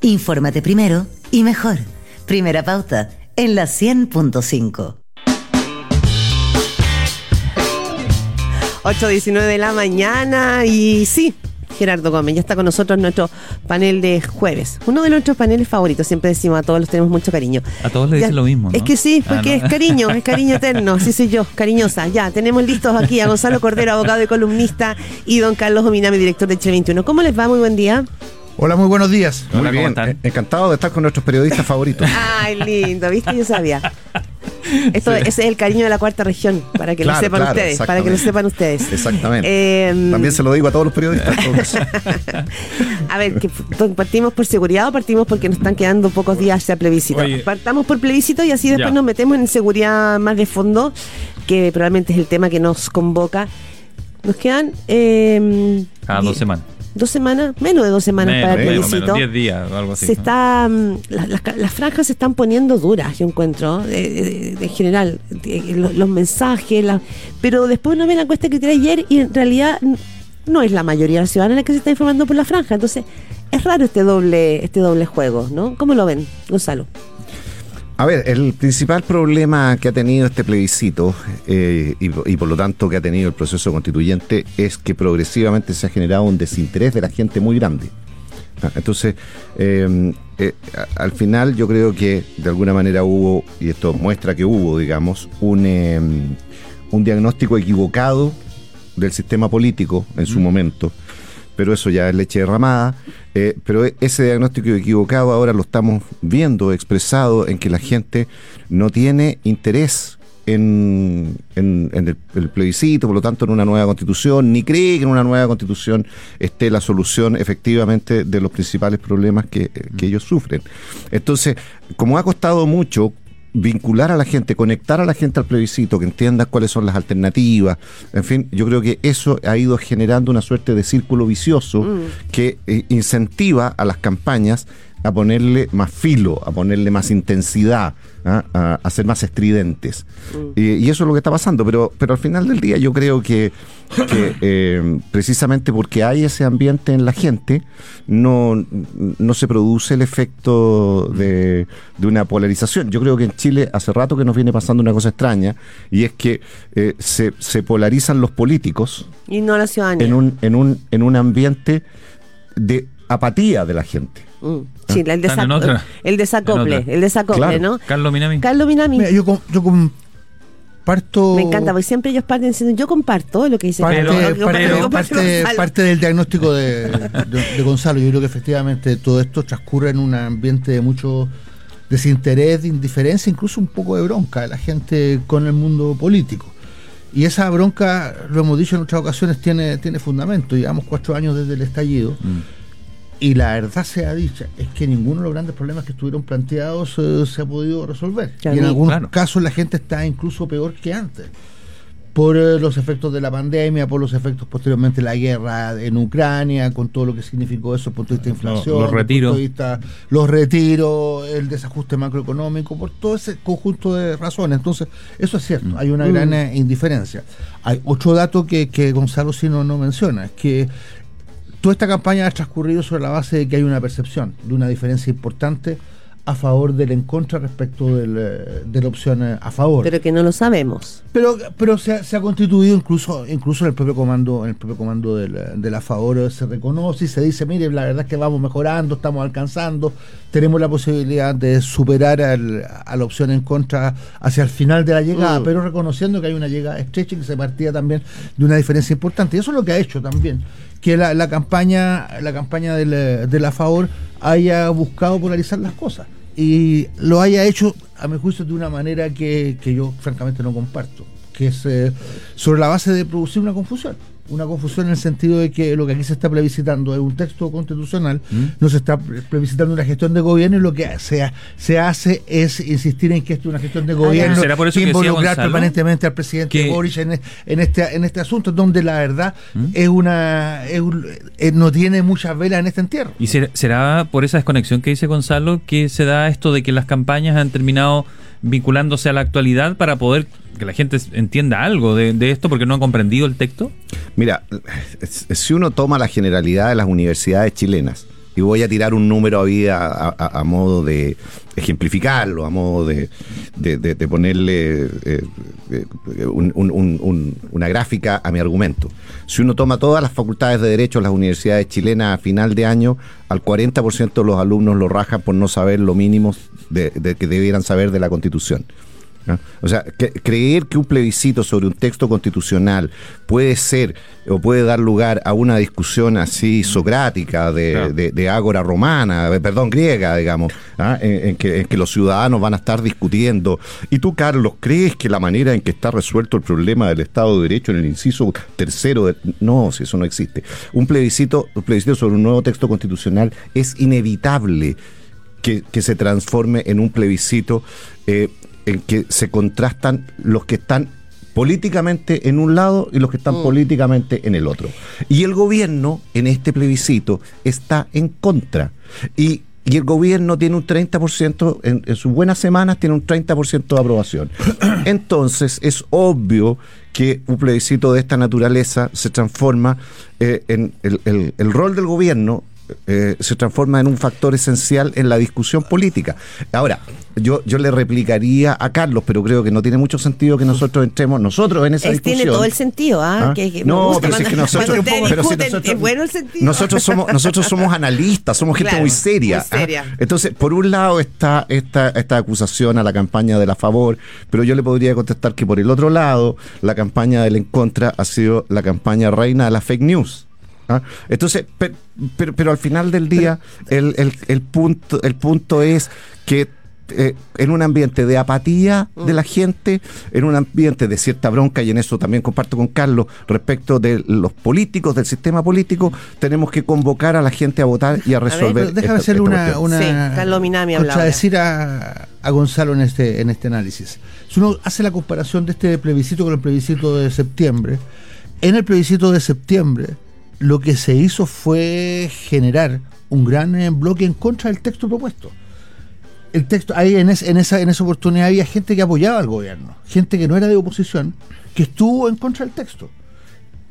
Infórmate primero y mejor. Primera pauta en la 100.5. 8.19 de la mañana y sí, Gerardo Gómez. Ya está con nosotros nuestro panel de jueves. Uno de nuestros paneles favoritos. Siempre decimos a todos los tenemos mucho cariño. A todos le dicen lo mismo. Es que sí, ah, porque es cariño, es cariño eterno. Sí, soy yo, cariñosa. Ya, tenemos listos aquí a Gonzalo Cordero, abogado y columnista, y don Carlos Ominami, director de Che21. ¿Cómo les va? Muy buen día. Hola, muy buenos días. Muy bien. Encantado de estar con nuestros periodistas favoritos. Ay, lindo, ¿viste? Yo sabía. Esto, Ese es el cariño de la cuarta región, para que lo sepan ustedes. Para que lo sepan ustedes. Exactamente. Em, También se lo digo a todos los periodistas. a ver, ¿partimos por seguridad o partimos porque nos están quedando pocos días hacia plebiscito? Partamos por plebiscito y así después nos metemos en seguridad más de fondo, que probablemente es el tema que nos convoca. Nos quedan. Eh, Cada dos semanas dos semanas, menos de dos semanas para el plebiscito. Diez días o algo así. Se está, mm, las, franjas se están poniendo duras, yo encuentro, en general, los, mensajes, pero después uno ve la encuesta que tiré ayer y en realidad no es la mayoría de la ciudadana la que se está informando por la franja. Entonces, es raro este doble, este doble juego, ¿no? ¿Cómo lo ven, Gonzalo? A ver, el principal problema que ha tenido este plebiscito eh, y, por lo tanto que ha tenido el proceso constituyente es que progresivamente se ha generado un desinterés de la gente muy grande. Ah, entonces, em, eh, al final yo creo que de alguna manera hubo, y esto muestra que hubo, digamos, un, em, un diagnóstico equivocado del sistema político en su momento pero eso ya es leche derramada. Eh, pero e, ese diagnóstico equivocado ahora lo estamos viendo expresado en que la gente no tiene interés en, el, plebiscito, por lo tanto en una nueva constitución, ni cree que en una nueva constitución esté la solución efectivamente de los principales problemas que, que ellos sufren. Entonces, como ha costado mucho vincular a la gente, conectar a la gente al plebiscito, que entienda cuáles son las alternativas, en fin, yo creo que eso ha ido generando una suerte de círculo vicioso mm. que eh, incentiva a las campañas a ponerle más filo, a ponerle más intensidad, ¿ah? a, ser más estridentes. Mm. Y, eso es lo que está pasando, pero, pero al final del día yo creo que, eh, precisamente porque hay ese ambiente en la gente, no, no se produce el efecto de, una polarización. Yo creo que en Chile hace rato que nos viene pasando una cosa extraña, y es que eh, se, se, polarizan los políticos y no la ciudadanía. En un, en un, en un ambiente de apatía de la gente. Mm. Sí, el, el desacople, el desacople, ¿no? Carlos Minami. Carlos Minami. yo, yo comparto. Me encanta, porque siempre ellos parten diciendo, yo comparto lo que dice parte, parte, del diagnóstico de, Gonzalo. Yo creo que efectivamente todo esto transcurre en un ambiente de mucho desinterés, de indiferencia, incluso un poco de bronca de la gente con el mundo político. Y esa bronca, lo hemos dicho en otras ocasiones, tiene, tiene fundamento. Llevamos cuatro años desde el estallido. Mm y la verdad sea dicha, es que ninguno de los grandes problemas que estuvieron planteados eh, se ha podido resolver. y en algunos casos la gente está incluso peor que antes. Por eh, los efectos de la pandemia, por los efectos posteriormente de la guerra en Ucrania, con todo lo que significó eso, por toda esta inflación, los retiros, los retiros, el desajuste macroeconómico, por todo ese conjunto de razones. Entonces, eso es cierto, hay una mm. gran eh, indiferencia. Hay otro dato que, que Gonzalo Sino no menciona, es que Toda esta campaña ha transcurrido sobre la base de que hay una percepción de una diferencia importante a favor del en contra respecto eh, de la opción eh, a favor. Pero que no lo sabemos. Pero, pero se, ha, constituido incluso, incluso en el propio comando, en el propio comando del, a favor se reconoce y se dice, mire, la verdad es que vamos mejorando, estamos alcanzando, tenemos la posibilidad de superar a la opción en contra hacia el final de la llegada, mm. pero reconociendo que hay una llegada estrecha y que se partía también de una diferencia importante. Y eso es lo que ha hecho también que la, campaña, la campaña de la favor haya buscado polarizar las cosas. Y lo haya hecho, a mi juicio, de una manera que, yo francamente no comparto, que es eh, sobre la base de producir una confusión una confusión en el sentido de que lo que aquí se está plebiscitando es un texto constitucional, ¿Mm? no se está plebiscitando una gestión de gobierno y lo que se, se hace es insistir en que esto es una gestión de gobierno y involucrar permanentemente al presidente Boris en, este, en este asunto, donde la verdad ¿Mm? es una eh, no tiene muchas velas en este entierro. ¿Y será por esa desconexión que dice Gonzalo que se da esto de que las campañas han terminado vinculándose a la actualidad para poder que la gente entienda algo de, esto porque no ha comprendido el texto? Mira, si uno toma la generalidad de las universidades chilenas, y voy a tirar un número a, a, modo de ejemplificarlo, a modo de, de, de, de ponerle eh, eh, un, un, un, una gráfica a mi argumento. Si uno toma todas las facultades de Derecho en las universidades chilenas a final de año, al 40% de los alumnos lo rajan por no saber lo mínimo de, de que debieran saber de la Constitución. ¿No? O sea, que, creer que un plebiscito sobre un texto constitucional puede ser o puede dar lugar a una discusión así socrática de, Claro. de, de ágora romana, eh, perdón, griega, digamos, ¿ah? en, en que, en que los ciudadanos van a estar discutiendo. ¿Y tú, Carlos, crees que la manera en que está resuelto el problema del Estado de Derecho en el inciso tercero, de- no, si eso no existe. Un plebiscito, un plebiscito sobre un nuevo texto constitucional es inevitable que, que se transforme en un plebiscito eh, en que se contrastan los que están políticamente en un lado y los que están políticamente en el otro. Y el gobierno en este plebiscito está en contra. Y, y el gobierno tiene un 30%, en, en sus buenas semanas tiene un 30% de aprobación. Entonces es obvio que un plebiscito de esta naturaleza se transforma eh, en el, el- el rol del gobierno eh, se transforma en un factor esencial en la discusión política. Ahora, yo, yo le replicaría a Carlos, pero creo que no tiene mucho sentido que nosotros entremos nosotros en esa Es- discusión. tiene todo el sentido, ¿ah? ¿Ah? Que- que me no, gusta pero si es que nosotros, pero si nosotros- es bueno el sentido. Nosotros somos, nosotros somos analistas, somos gente Claro, muy seria. muy seria. ¿ah? Entonces, por un lado está esta, esta acusación a la campaña de la favor, pero yo le podría contestar que por el otro lado, la campaña del en contra ha sido la campaña reina de la fake news. ¿Ah? Entonces, pe- pero, pero al final del día, el, el- el punto, el punto es que eh, en un ambiente de apatía de la gente, en un ambiente de cierta bronca, y en eso también comparto con Carlos, respecto de los políticos, del sistema político, tenemos que convocar a la gente a votar y a resolver. Pero déjame esta- hacerle esta una, una Sí, Carlos Minami hablaba. contradecir a, a Gonzalo en este, en este análisis. Si uno hace la comparación de este plebiscito con el plebiscito de septiembre, en el plebiscito de septiembre lo que se hizo fue generar un gran eh, bloque en contra del texto propuesto. El texto, ahí en, es- en esa, en esa oportunidad había gente que apoyaba al gobierno, gente que no era de oposición, que estuvo en contra del texto.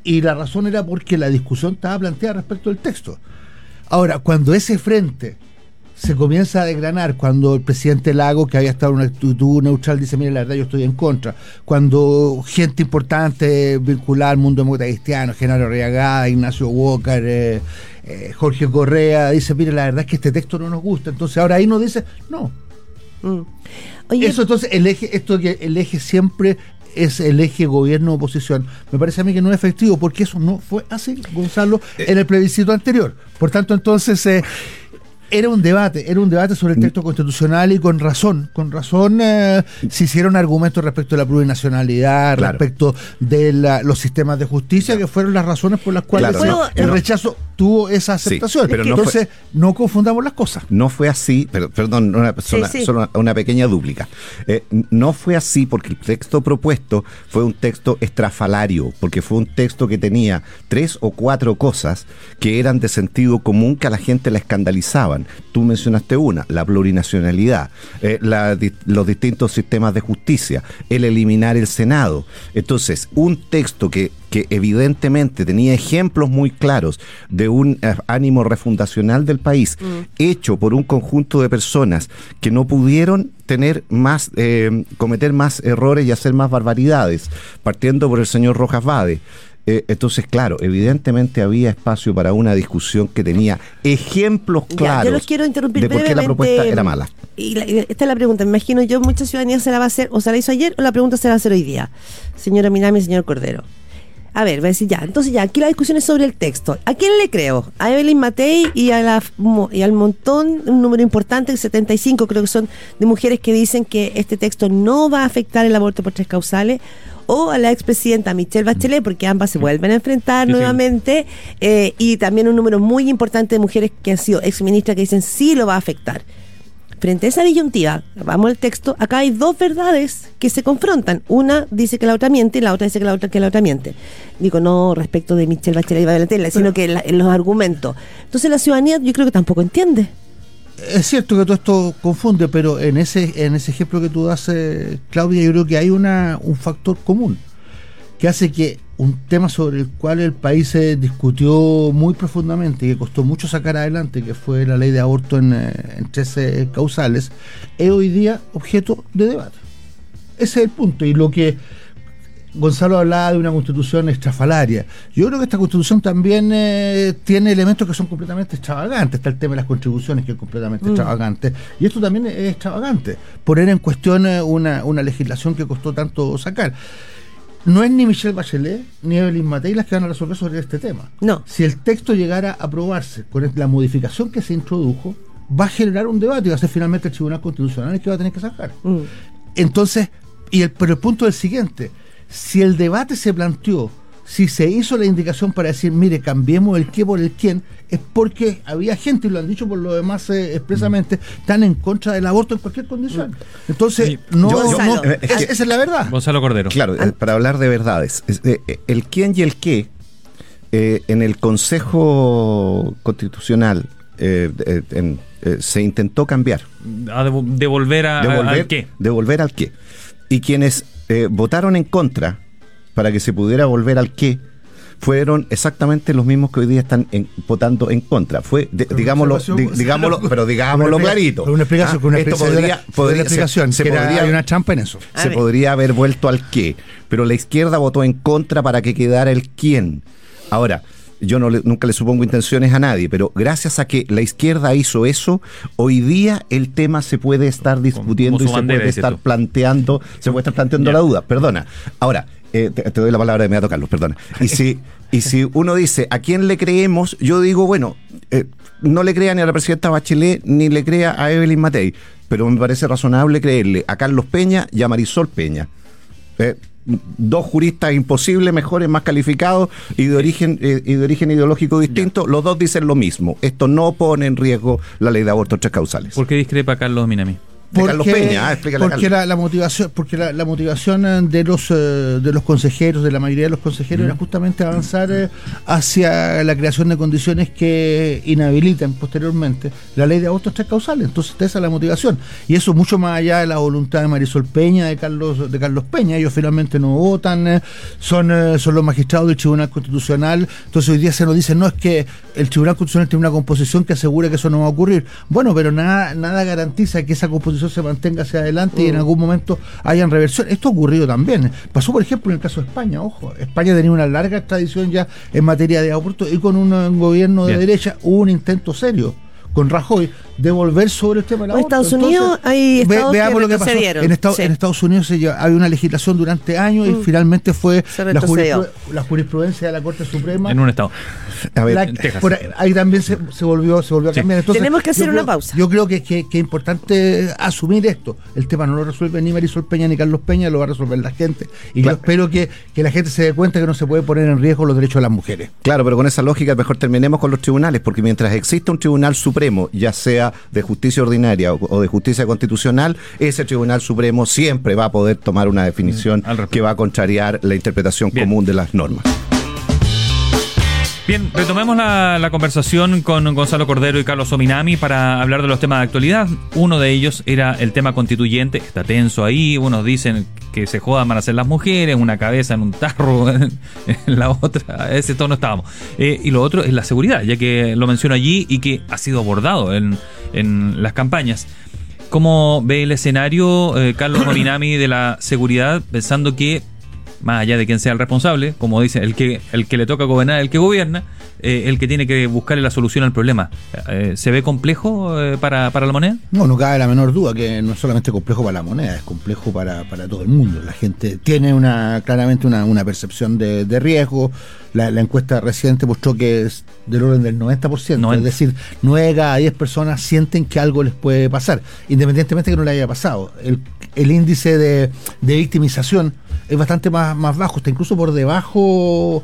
Y la razón era porque la discusión estaba planteada respecto del texto. Ahora, cuando ese frente se comienza a desgranar, cuando el presidente Lago, que había estado en una actitud neutral, dice, mire, la verdad yo estoy en contra, cuando gente importante vinculada al mundo demócrata cristiano, Genaro Reagada, Ignacio Walker, eh, eh, Jorge Correa, dice, mire, la verdad es que este texto no nos gusta, entonces ahora ahí nos dice, no, Mm. Oye, eso entonces el eje, esto que el eje siempre es el eje gobierno-oposición. Me parece a mí que no es efectivo, porque eso no fue así, Gonzalo, en el plebiscito anterior. Por tanto, entonces eh, era un debate, era un debate sobre el texto constitucional y con razón, con razón eh, se hicieron argumentos respecto de la plurinacionalidad, Claro. respecto de la- los sistemas de justicia, que fueron las razones por las cuales Claro, no, el no. rechazo tuvo esa Sí, aceptación. pero no entonces, no confundamos las cosas. No fue así, pero, perdón, una, sí. solo una, una pequeña dúplica. Eh, no fue así porque el texto propuesto fue un texto estrafalario, porque fue un texto que tenía tres o cuatro cosas que eran de sentido común que a la gente la escandalizaban. Tú mencionaste una, la plurinacionalidad, eh, la di- los distintos sistemas de justicia, el eliminar el Senado. Entonces, un texto que que evidentemente tenía ejemplos muy claros de un eh, ánimo refundacional del país, hecho por un conjunto de personas que no pudieron tener más, eh, cometer más errores y hacer más barbaridades, partiendo por el señor Rojas Vade. Eh, entonces, claro, evidentemente había espacio para una discusión que tenía ejemplos Ya, claros yo los quiero interrumpir de por qué la propuesta era mala. Y, la- esta es la pregunta. Me imagino yo, mucha ciudadanía se la va a hacer, o se la hizo ayer, o la pregunta se va a hacer hoy día. Señora Minami, señor Cordero. A ver, va a decir ya. Entonces, ya, aquí la discusión es sobre el texto. ¿A quién le creo? A Evelyn Matei y, a la, y al montón, un número importante, 75 creo que son, de mujeres que dicen que este texto no va a afectar el aborto por tres causales. O a la expresidenta Michelle Bachelet, porque ambas se vuelven a enfrentar Sí, sí. nuevamente. eh, y también un número muy importante de mujeres que han sido exministras que dicen sí lo va a afectar. Frente a esa disyuntiva, vamos al texto, acá hay dos verdades que se confrontan. Una dice que la otra miente y la otra dice que la otra que la otra miente. Digo, no respecto de Michelle Bachelet y Valentina, sino que la- en los argumentos. Entonces la ciudadanía yo creo que tampoco entiende. Es cierto que todo esto confunde, pero en ese, en ese ejemplo que tú das, eh, Claudia, yo creo que hay una, un factor común que hace que un tema sobre el cual el país se discutió muy profundamente y que costó mucho sacar adelante, que fue la ley de aborto en, eh, en 13 causales, es hoy día objeto de debate. Ese es el punto. Y lo que Gonzalo hablaba de una constitución extrafalaria. Yo creo que esta constitución también eh, tiene elementos que son completamente extravagantes. Está el tema de las contribuciones, que es completamente Mm. extravagante. Y esto también es extravagante. Poner en cuestión eh, una, una legislación que costó tanto sacar. No es ni Michelle Bachelet ni Evelyn Matei las que van a resolver sobre este tema. No. Si el texto llegara a aprobarse con la modificación que se introdujo, va a generar un debate y va a ser finalmente el Tribunal Constitucional el que va a tener que sacar. Mm. Entonces, y el, pero el punto es el siguiente, si el debate se planteó, si se hizo la indicación para decir, mire, cambiemos el qué por el quién, es porque había gente, y lo han dicho por lo demás eh, expresamente, están en contra del aborto en cualquier condición. Entonces, Sí, no, yo- no- es- esa es la verdad. Gonzalo Cordero. Claro, eh, para hablar de verdades. es, eh, el quién y el qué eh, en el Consejo Constitucional eh, eh, en, eh, se intentó cambiar. A devo- devolver a, a- Devolver, al qué. devolver al qué. Y quienes eh, votaron en contra para que se pudiera volver al qué fueron exactamente los mismos que hoy día están en- votando en contra. Fue, de- digámoslo, di- observación, digámoslo, pero digámoslo clarito. Una explicación, Ah, una esto explicación, podría, explicación, se, se que era- podría- hay una trampa en eso. Se podría haber vuelto al qué, pero la izquierda votó en contra para que quedara el quién. Ahora, yo no le- nunca le supongo intenciones a nadie, pero gracias a que la izquierda hizo eso, hoy día el tema se puede estar discutiendo y se puede estar tú. planteando, se puede estar planteando la duda. Perdona. Ahora, eh, te, te doy la palabra de inmediato, Carlos, perdona. Y si, y si uno dice, ¿a quién le creemos? Yo digo, bueno, eh, no le crea ni a la presidenta Bachelet ni le crea a Evelyn Matei, pero me parece razonable creerle a Carlos Peña y a Marisol Peña. Eh, dos juristas imposibles, mejores, más calificados y de origen eh, y de origen ideológico distinto, los dos dicen lo mismo. Esto no pone en riesgo la ley de aborto tres causales. ¿Por qué discrepa Carlos Minami? De Carlos Peña, ah, porque la, la motivación porque la, la motivación eh, de los eh, de los consejeros de la mayoría de los consejeros era justamente avanzar eh, hacia la creación de condiciones que inhabiliten posteriormente la ley de abortos tres causales entonces esa es la motivación. Y eso mucho más allá de la voluntad de Marisol Peña de Carlos de Carlos Peña. Ellos finalmente no votan son son los magistrados del Tribunal Constitucional. Entonces hoy día se nos dice no es que el Tribunal Constitucional tiene una composición que asegura que eso no va a ocurrir. Bueno pero nada nada garantiza que esa composición se mantenga hacia adelante y en algún momento hayan reversión. Esto ha ocurrido también. Pasó, por ejemplo, en el caso de España. Ojo, España tenía una larga tradición ya en materia de aborto y con un, eh, gobierno de Bien. derecha hubo un intento serio con Rajoy de volver sobre el tema del En aborto. Estados Unidos hay estados veamos lo que pasó. En, Estados- sí. en Estados Unidos se lleva- había una legislación durante años y Mm. finalmente fue Se la, retrocedió. jurispru- la jurisprudencia de la Corte Suprema. En un estado. A ver, La- en Texas. por ahí, ahí también se, se volvió, se volvió a Sí. cambiar. Entonces, Tenemos que hacer una creo- pausa. Yo creo que, que- que es importante asumir esto. El tema no lo resuelve ni Marisol Peña ni Carlos Peña, lo va a resolver la gente. Y Claro. yo espero que, que la gente se dé cuenta que no se puede poner en riesgo los derechos de las mujeres. Claro, pero con esa lógica mejor terminemos con los tribunales, porque mientras exista un tribunal supremo, ya sea de justicia ordinaria o, o de justicia constitucional, ese tribunal supremo siempre va a poder tomar una definición respecto. que va a contrariar la interpretación Bien. común de las normas. Bien, retomemos la, conversación con Gonzalo Cordero y Carlos Ominami para hablar de los temas de actualidad. Uno de ellos era el tema constituyente, está tenso ahí, unos dicen que se jodan van a ser las mujeres, una cabeza en un tarro, en, la otra, ese tono estábamos. Eh, y lo otro es la seguridad, ya que lo menciono allí y que ha sido abordado en, en las campañas. ¿Cómo ve el escenario, eh, Carlos Ominami, de la seguridad, pensando que más allá de quien sea el responsable, como dice, el que, el que le toca gobernar, el que gobierna, eh, el que tiene que buscarle la solución al problema. Eh, ¿Se ve complejo eh, para, para la moneda? No, no cabe la menor duda que no es solamente complejo para la moneda, es complejo para, para todo el mundo. La gente tiene una claramente una, una percepción de, de riesgo. La, la encuesta reciente mostró que es del orden del 90%, 90. es decir, 9 cada 10 personas sienten que algo les puede pasar, independientemente de que no le haya pasado. El, el índice de, de victimización es bastante más, más bajo, está incluso por debajo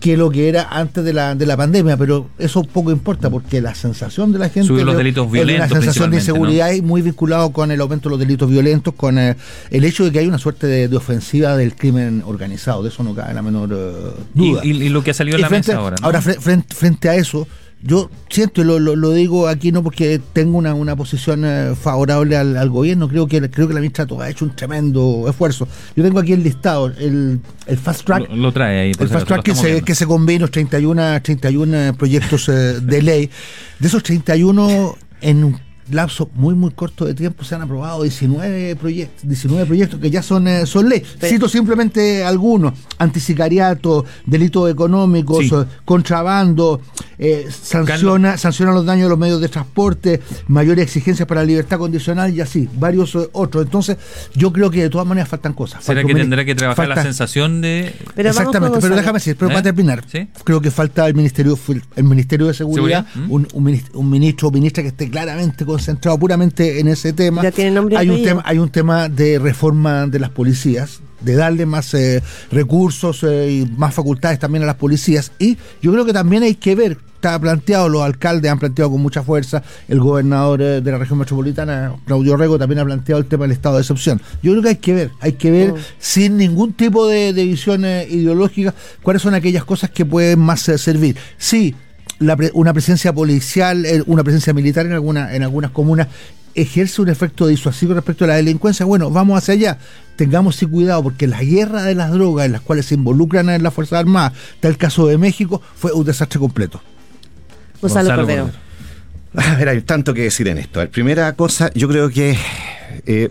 que lo que era antes de la, de la pandemia, pero eso poco importa porque la sensación de la gente Subió los es de- delitos es de violentos una sensación de inseguridad y muy vinculado con el aumento de los delitos violentos, con eh, el hecho de que hay una suerte de, de ofensiva del crimen organizado, de eso no cabe la menor eh, duda. y- y lo que ha salido en la frente, mesa ahora. ¿no? frente, frente a eso, yo siento, lo, lo, lo digo aquí no porque tengo una, una posición eh, favorable al, al gobierno, creo que creo que la ministra Toa ha hecho un tremendo esfuerzo. Yo tengo aquí el listado, el, el fast track. Lo, lo trae ahí. El fast track que se, viendo. que se combina los 31, 31 proyectos eh, de ley. De esos 31, en un lapso muy muy corto de tiempo se han aprobado 19 proyectos, 19 proyectos que ya son, eh, son ley. Pero- Cito simplemente algunos: antisicariato, delitos económicos, Sí. contrabando, eh, sanciona, sanciona los daños de los medios de transporte, mayores exigencias para la libertad condicional y así, varios eh, otros. Entonces, yo creo que de todas maneras faltan cosas. ¿Será que tendrá que trabajar la sensación de. Pero con Exactamente, pero déjame decir, pero ¿Eh? para terminar, ¿Sí? creo que falta el Ministerio el Ministerio de Seguridad, ¿Seguridad? ¿Mm? un, un minis- un ministro o ministra que esté claramente concentrado puramente en ese tema. Ya tiene nombre hay un tema, hay un tema de reforma de las policías, de darle más eh, recursos eh, y más facultades también a las policías. Y yo creo que también hay que ver, está planteado, los alcaldes han planteado con mucha fuerza, el gobernador eh, de la región metropolitana, Claudio Rego, también ha planteado el tema del estado de excepción. Yo creo que hay que ver, hay que ver Mm. sin ningún tipo de, de visión ideológica cuáles son aquellas cosas que pueden más servir. Sí, la pre- una presencia policial, eh, una presencia militar en, alguna, en algunas comunas ejerce un efecto disuasivo respecto a la delincuencia. Bueno, vamos hacia allá. Tengamos sí cuidado porque la guerra de las drogas en las cuales se involucran en las Fuerzas Armadas, tal caso de México, fue un desastre completo. Gonzalo, Gonzalo Cordero. Cordero. A ver, hay tanto que decir en esto. La primera cosa, yo creo que eh,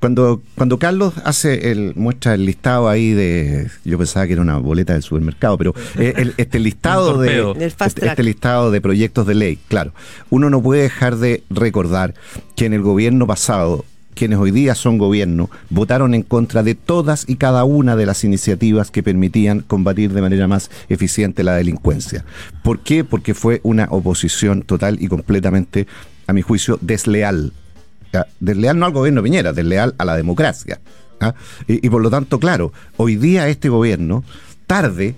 cuando, cuando Carlos hace el, muestra el listado ahí de, yo pensaba que era una boleta del supermercado, pero eh, el- este listado de este, este listado de proyectos de ley, claro, uno no puede dejar de recordar que en el gobierno pasado quienes hoy día son gobierno, votaron en contra de todas y cada una de las iniciativas que permitían combatir de manera más eficiente la delincuencia. ¿Por qué? Porque fue una oposición total y completamente, a mi juicio, desleal. Desleal no al gobierno Piñera, desleal a la democracia. ¿ah? Y, y por lo tanto, claro, hoy día este gobierno, tarde,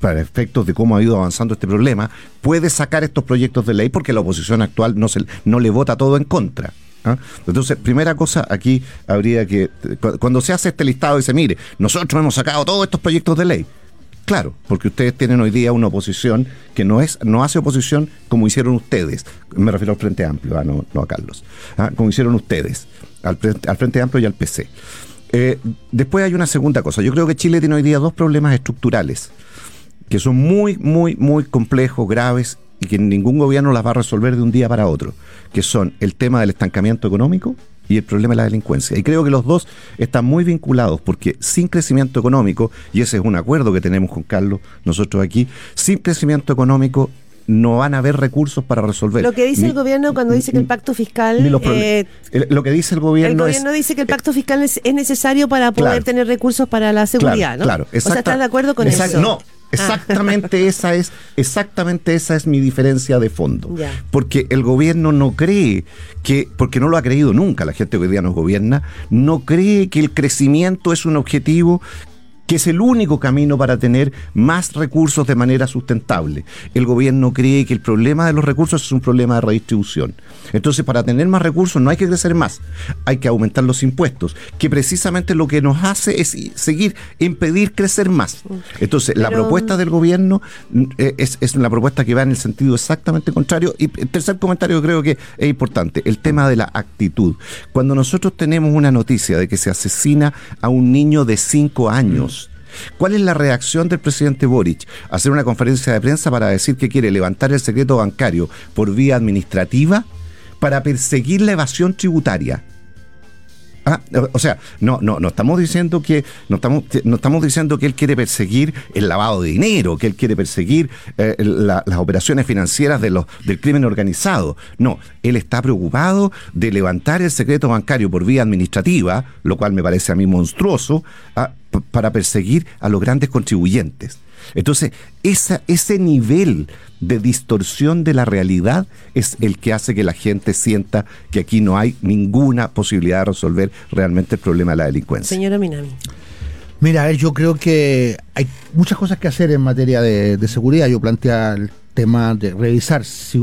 para efectos de cómo ha ido avanzando este problema, puede sacar estos proyectos de ley porque la oposición actual no, se, no le vota todo en contra. ¿ah? Entonces, primera cosa, aquí habría que, cu- cuando se hace este listado, dice, mire, nosotros hemos sacado todos estos proyectos de ley. Claro, porque ustedes tienen hoy día una oposición que no es no hace oposición como hicieron ustedes. Me refiero al Frente Amplio, ah, no, a Carlos. Ah, como hicieron ustedes, al Frente Amplio y al PC. Eh, después hay una segunda cosa. Yo creo que Chile tiene hoy día dos problemas estructurales que son muy, muy, muy complejos, graves y que ningún gobierno las va a resolver de un día para otro, que son el tema del estancamiento económico y el problema de la delincuencia. Y creo que los dos están muy vinculados porque sin crecimiento económico, y ese es un acuerdo que tenemos con Carlos nosotros aquí, sin crecimiento económico no van a haber recursos para resolver. Lo que dice Ni- el gobierno cuando dice que el pacto fiscal. eh, el- lo que dice el el gobierno, gobierno es dice que el pacto fiscal es, es necesario para poder Claro. tener recursos para la seguridad, Claro, ¿no? claro. o sea, ¿estás de acuerdo con exact- eso? No, exactamente esa es, exactamente esa es mi diferencia de fondo. Porque el gobierno no cree que, porque no lo ha creído nunca, la gente que hoy día nos gobierna, no cree que el crecimiento es un objetivo que es el único camino para tener más recursos de manera sustentable. El gobierno cree que el problema de los recursos es un problema de redistribución. Entonces, para tener más recursos no hay que crecer más, hay que aumentar los impuestos, que precisamente lo que nos hace es seguir, impedir crecer más. Entonces, la propuesta del gobierno eh, es, es una propuesta que va en el sentido exactamente contrario. Y el tercer comentario creo que es importante, el tema de la actitud. Cuando nosotros tenemos una noticia de que se asesina a un niño de 5 años, ¿Cuál es la reacción del presidente Boric? Hacer una conferencia de prensa para decir que quiere levantar el secreto bancario por vía administrativa para perseguir la evasión tributaria. Ah, o- sea, no, no, no estamos diciendo que, no estamos, no estamos diciendo que él quiere perseguir el lavado de dinero, que él quiere perseguir eh, la- las operaciones financieras de los, del crimen organizado. No, él está preocupado de levantar el secreto bancario por vía administrativa, lo cual me parece a mí monstruoso, ah, para perseguir a los grandes contribuyentes. Entonces, esa, ese nivel de distorsión de la realidad es el que hace que la gente sienta que aquí no hay ninguna posibilidad de resolver realmente el problema de la delincuencia. Señora Minami. Mira, yo creo que hay muchas cosas que hacer en materia de, de seguridad. Yo plantea tema de revisar si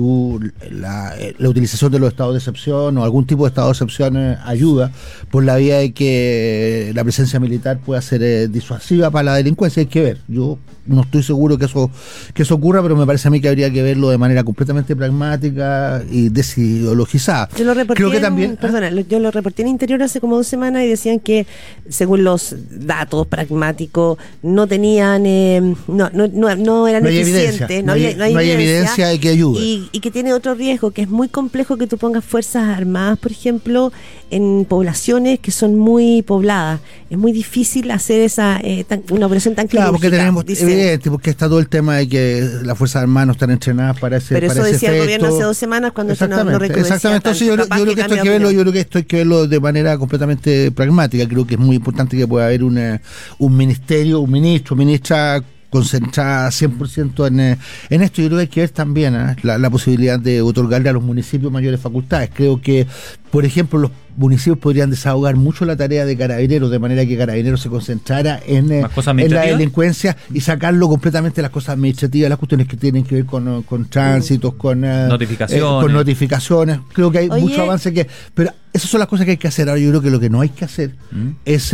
la, la, utilización de los estados de excepción o algún tipo de estado de excepción eh, ayuda por la vía de que la presencia militar pueda ser eh, disuasiva para la delincuencia. Hay que ver. Yo no estoy seguro que eso que eso ocurra, pero me parece a mí que habría que verlo de manera completamente pragmática y desideologizada. Yo lo reporté, Creo que también, perdona, yo lo reporté en Interior hace como dos semanas y decían que según los datos pragmáticos no tenían, eh, no, no, no, no eran eficientes, no, hay, no hay evidencia de que ayude. Y, que tiene otro riesgo, que es muy complejo que tú pongas fuerzas armadas, por ejemplo, en poblaciones que son muy pobladas. Es muy difícil hacer esa eh, una operación tan Claro, porque tenemos, evidente, porque está todo el tema de que las fuerzas armadas no están entrenadas para ese Pero eso decía el gobierno hace dos semanas cuando exactamente, no, Exactamente, entonces yo, creo que esto hay que verlo, yo creo que esto hay que verlo de manera completamente pragmática. Creo que es muy importante que pueda haber una, un ministerio, un ministro, ministra concentrada 100% en, eh, en esto. Yo creo que hay que ver también ¿eh? la, posibilidad de otorgarle a los municipios mayores facultades. Creo que, por ejemplo, los municipios podrían desahogar mucho la tarea de carabineros, de manera que carabineros se concentrara en, eh, en la delincuencia y sacarlo completamente de las cosas administrativas, las cuestiones que tienen que ver con, con tránsitos, con notificaciones. con notificaciones. Creo que hay mucho avance que. Pero esas son las cosas que hay que hacer. Ahora yo creo que lo que no hay que hacer mm. es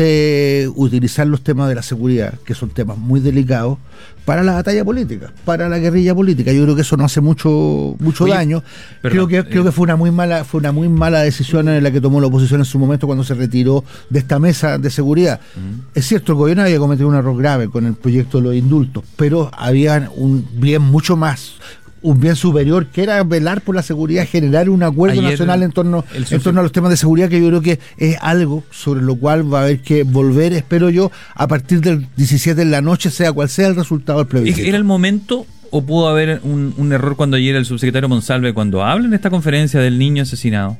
utilizar los temas de la seguridad, que son temas muy delicados, para la batalla política, para la guerrilla política. Yo creo que eso no hace mucho mucho daño. creo que creo que fue una muy mala fue una muy mala decisión en la que tomó la oposición en su momento cuando se retiró de esta mesa de seguridad. Es cierto, el gobierno había cometido un error grave con el proyecto de los indultos, pero había un bien mucho más un bien superior que era velar por la seguridad, generar un acuerdo nacional en torno, en torno a los temas de seguridad, que yo creo que es algo sobre lo cual va a haber que volver, espero yo, a partir del 17 de la noche, sea cual sea el resultado del plebiscito. ¿Era el momento o pudo haber un, error cuando ayer el subsecretario Monsalve, cuando habla en esta conferencia del niño asesinado?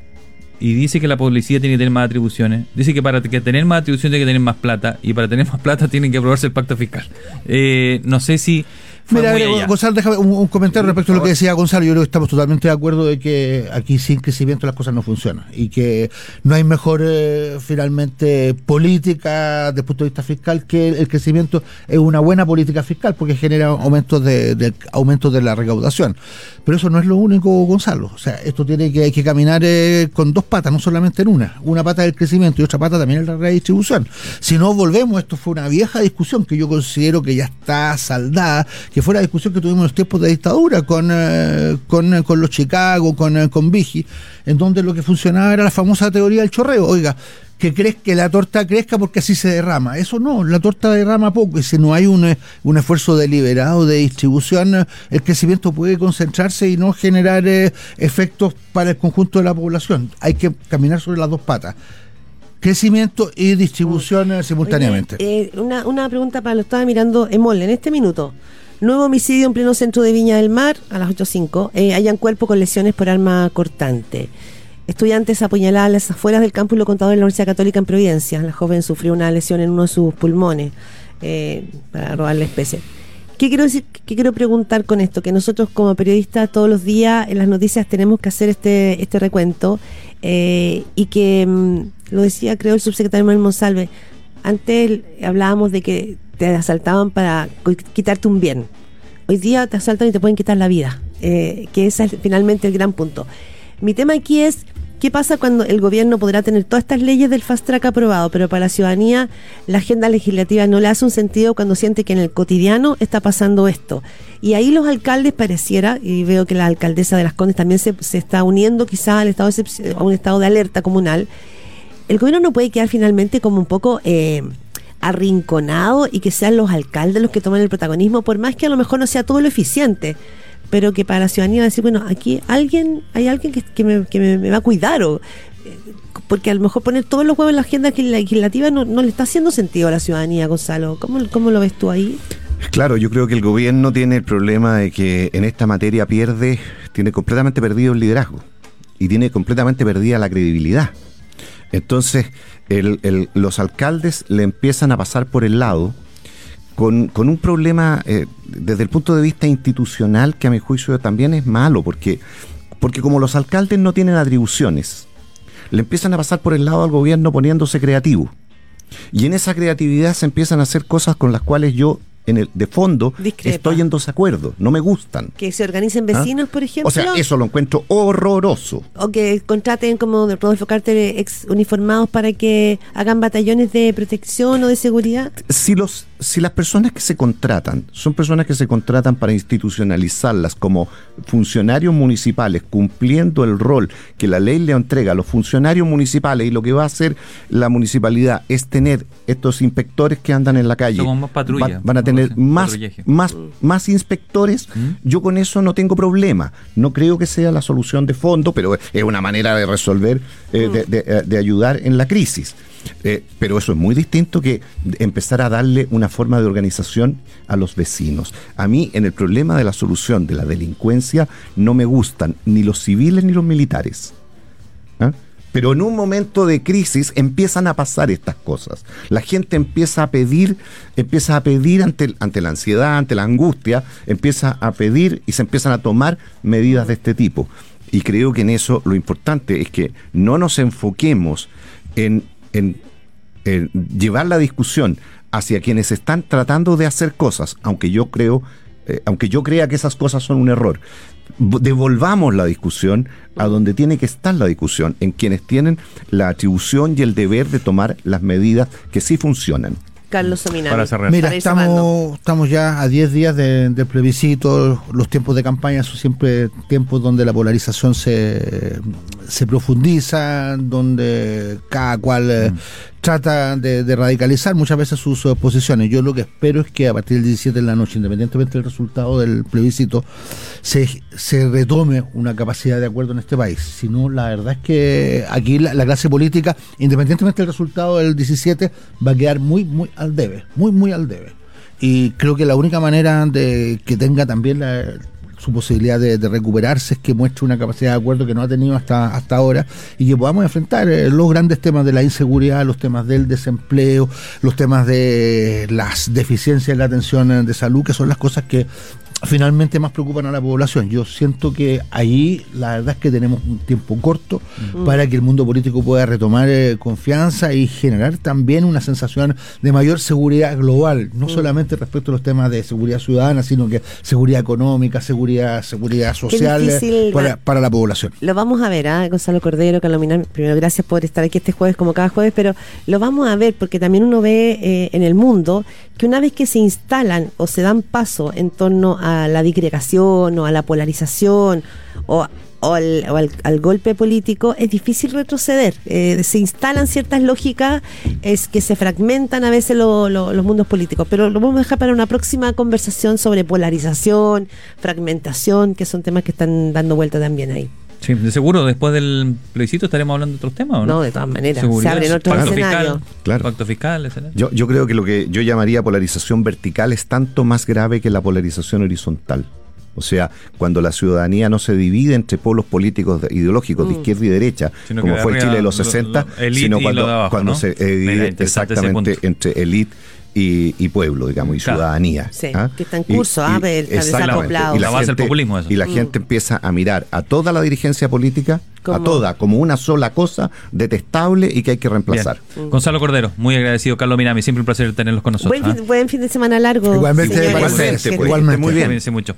Y dice que la policía tiene que tener más atribuciones. Dice que para que tener más atribuciones tiene que tener más plata y para tener más plata tienen que aprobarse el pacto fiscal. Eh, no sé si Mira, Gonzalo, déjame un, comentario respecto a lo que decía Gonzalo. Yo creo que estamos totalmente de acuerdo de que aquí sin crecimiento las cosas no funcionan y que no hay mejor eh, finalmente política desde el punto de vista fiscal que el, crecimiento es una buena política fiscal porque genera aumentos de, de aumentos de la recaudación. Pero eso no es lo único, Gonzalo. O sea, esto tiene que, hay que caminar eh, con dos patas, no solamente en una. Una pata del crecimiento y otra pata también es la redistribución. Si no volvemos, esto fue una vieja discusión que yo considero que ya está saldada que fue la discusión que tuvimos en los tiempos de dictadura con, eh, con, eh, con, los Chicago, con, eh, con Vigi, en donde lo que funcionaba era la famosa teoría del chorreo. Oiga, que crees que la torta crezca porque así se derrama. Eso no, la torta derrama poco y si no hay un, un esfuerzo deliberado de distribución, el crecimiento puede concentrarse y no generar efectos para el conjunto de la población. Hay que caminar sobre las dos patas crecimiento y distribución simultáneamente. una, una pregunta para lo estaba mirando Emol en este minuto. Nuevo homicidio en pleno centro de Viña del Mar, a las 8.05. Eh, hayan cuerpo con lesiones por arma cortante. Estudiantes apuñaladas a las afueras del campus lo contado en la Universidad Católica en Providencia. La joven sufrió una lesión en uno de sus pulmones eh, para robar la especie. ¿Qué quiero decir? ¿Qué quiero preguntar con esto? Que nosotros como periodistas todos los días en las noticias tenemos que hacer este, este recuento eh, y que, mm, lo decía creo el subsecretario Manuel Monsalve, antes hablábamos de que te asaltaban para quitarte un bien. Hoy día te asaltan y te pueden quitar la vida, eh, que ese es finalmente el gran punto. Mi tema aquí es, ¿qué pasa cuando el gobierno podrá tener todas estas leyes del fast track aprobado, pero para la ciudadanía la agenda legislativa no le hace un sentido cuando siente que en el cotidiano está pasando esto? Y ahí los alcaldes pareciera, y veo que la alcaldesa de Las Condes también se, está uniendo quizá al estado a un estado de alerta comunal, el gobierno no puede quedar finalmente como un poco... Eh, arrinconado y que sean los alcaldes los que tomen el protagonismo, por más que a lo mejor no sea todo lo eficiente, pero que para la ciudadanía decir, bueno, aquí alguien, hay alguien que, me, que me, va a cuidar o eh, porque a lo mejor poner todos los huevos en la agenda legislativa no, no le está haciendo sentido a la ciudadanía, Gonzalo. ¿Cómo, ¿Cómo lo ves tú ahí? Claro, yo creo que el gobierno tiene el problema de que en esta materia pierde, tiene completamente perdido el liderazgo y tiene completamente perdida la credibilidad. Entonces, los alcaldes le empiezan a pasar por el lado con, un problema eh, desde el punto de vista institucional que a mi juicio también es malo, porque, porque como los alcaldes no tienen atribuciones, le empiezan a pasar por el lado al gobierno poniéndose creativo. Y en esa creatividad se empiezan a hacer cosas con las cuales yo en el de fondo Discrepa. estoy en desacuerdo, no me gustan. Que se organicen ¿Ah? vecinos, por ejemplo. O sea, eso lo encuentro horroroso. o que contraten como de Rodolfo Carter ex uniformados para que hagan batallones de protección o de seguridad. si los si las personas que se contratan son personas que se contratan para institucionalizarlas como funcionarios municipales cumpliendo el rol que la ley le entrega a los funcionarios municipales y lo que va a hacer la municipalidad es tener estos inspectores que andan en la calle. Más patrulla, van, van a tener más patrullaje. más más inspectores. Yo con eso no tengo problema. No creo que sea la solución de fondo pero es una manera de resolver eh, de, de- de ayudar en la crisis eh, pero eso es muy distinto que empezar a darle una forma de organización a los vecinos. A mí, en el problema de la solución de la delincuencia, no me gustan ni los civiles ni los militares. ¿Ah? Pero en un momento de crisis empiezan a pasar estas cosas. La gente empieza a pedir, empieza a pedir ante, ante la ansiedad, ante la angustia, empieza a pedir y se empiezan a tomar medidas de este tipo. Y creo que en eso lo importante es que no nos enfoquemos en, en- llevar la discusión hacia quienes están tratando de hacer cosas, aunque yo creo, eh, aunque yo crea que esas cosas son un error. Devolvamos la discusión a donde tiene que estar la discusión, en quienes tienen la atribución y el deber de tomar las medidas que sí funcionan. Carlos cerrar. Mira, estamos, estamos ya a 10 días de- del plebiscito. Los tiempos de campaña son siempre tiempos donde la polarización se, se profundiza, donde cada cual eh, trata de, de radicalizar muchas veces sus eh, posiciones. Yo lo que espero es que a partir del 17 de la noche, independientemente del resultado del plebiscito, se, se retome una capacidad de acuerdo en este país. Si no, la verdad es que aquí la, la clase política, independientemente del resultado del 17, va a quedar muy, muy al debe, muy, muy al debe. Y creo que la única manera de que tenga también la- su posibilidad de, de recuperarse es que muestre una capacidad de acuerdo que no ha tenido hasta, hasta ahora y que podamos enfrentar eh, los grandes temas de la inseguridad, los temas del desempleo, los temas de las deficiencias en la atención eh, de salud, que son las cosas que finalmente más preocupan a la población. Yo siento que ahí la verdad es que tenemos un tiempo corto para que el mundo político pueda retomar eh, confianza y generar también una sensación de mayor seguridad global, no solamente respecto a los temas de seguridad ciudadana, sino que seguridad económica, seguridad, seguridad social eh, difícil, para, para la población. Lo vamos a ver, ¿ah? Gonzalo Cordero, Carlos Minami, primero gracias por estar aquí este jueves como cada jueves, pero lo vamos a ver porque también uno ve eh, en el mundo que una vez que se instalan o se dan paso en torno a la disgregación o a la polarización o, al, o al- golpe político, es difícil retroceder. Eh, se instalan ciertas lógicas es que se fragmentan a veces lo- lo- los mundos políticos, pero lo vamos a dejar para una próxima conversación sobre polarización, fragmentación, que son temas que están dando vuelta también ahí. Sí, de seguro, después del plebiscito estaremos hablando de otros temas, ¿o ¿no? No, de todas maneras. Seguridad, se abren otros pacto escenarios. fiscal, Claro. pacto fiscal. Yo, yo creo que lo que yo llamaría polarización vertical es tanto más grave que la polarización horizontal. O sea, cuando la ciudadanía no se divide entre polos políticos de- ideológicos de izquierda y derecha, Sino como fue Chile de los lo- 60, lo- elite sino cuando, lo de abajo, cuando ¿no? se eh, divide exactamente entre élite y, y pueblo, digamos, y Claro. ciudadanía. Sí, ¿ah? que está en Y- curso, ah, pero está exactamente. desacoplado. Y La base del populismo, eso. Y la gente empieza a mirar a toda la dirigencia política, a toda, como una sola cosa detestable y que hay que reemplazar. Gonzalo Cordero, muy agradecido. Carlos Minami, siempre un placer tenerlos con nosotros. Buen, ¿ah? fin, buen fin de semana largo. Igualmente, pues, Igualmente. muy bien. Cuídense mucho.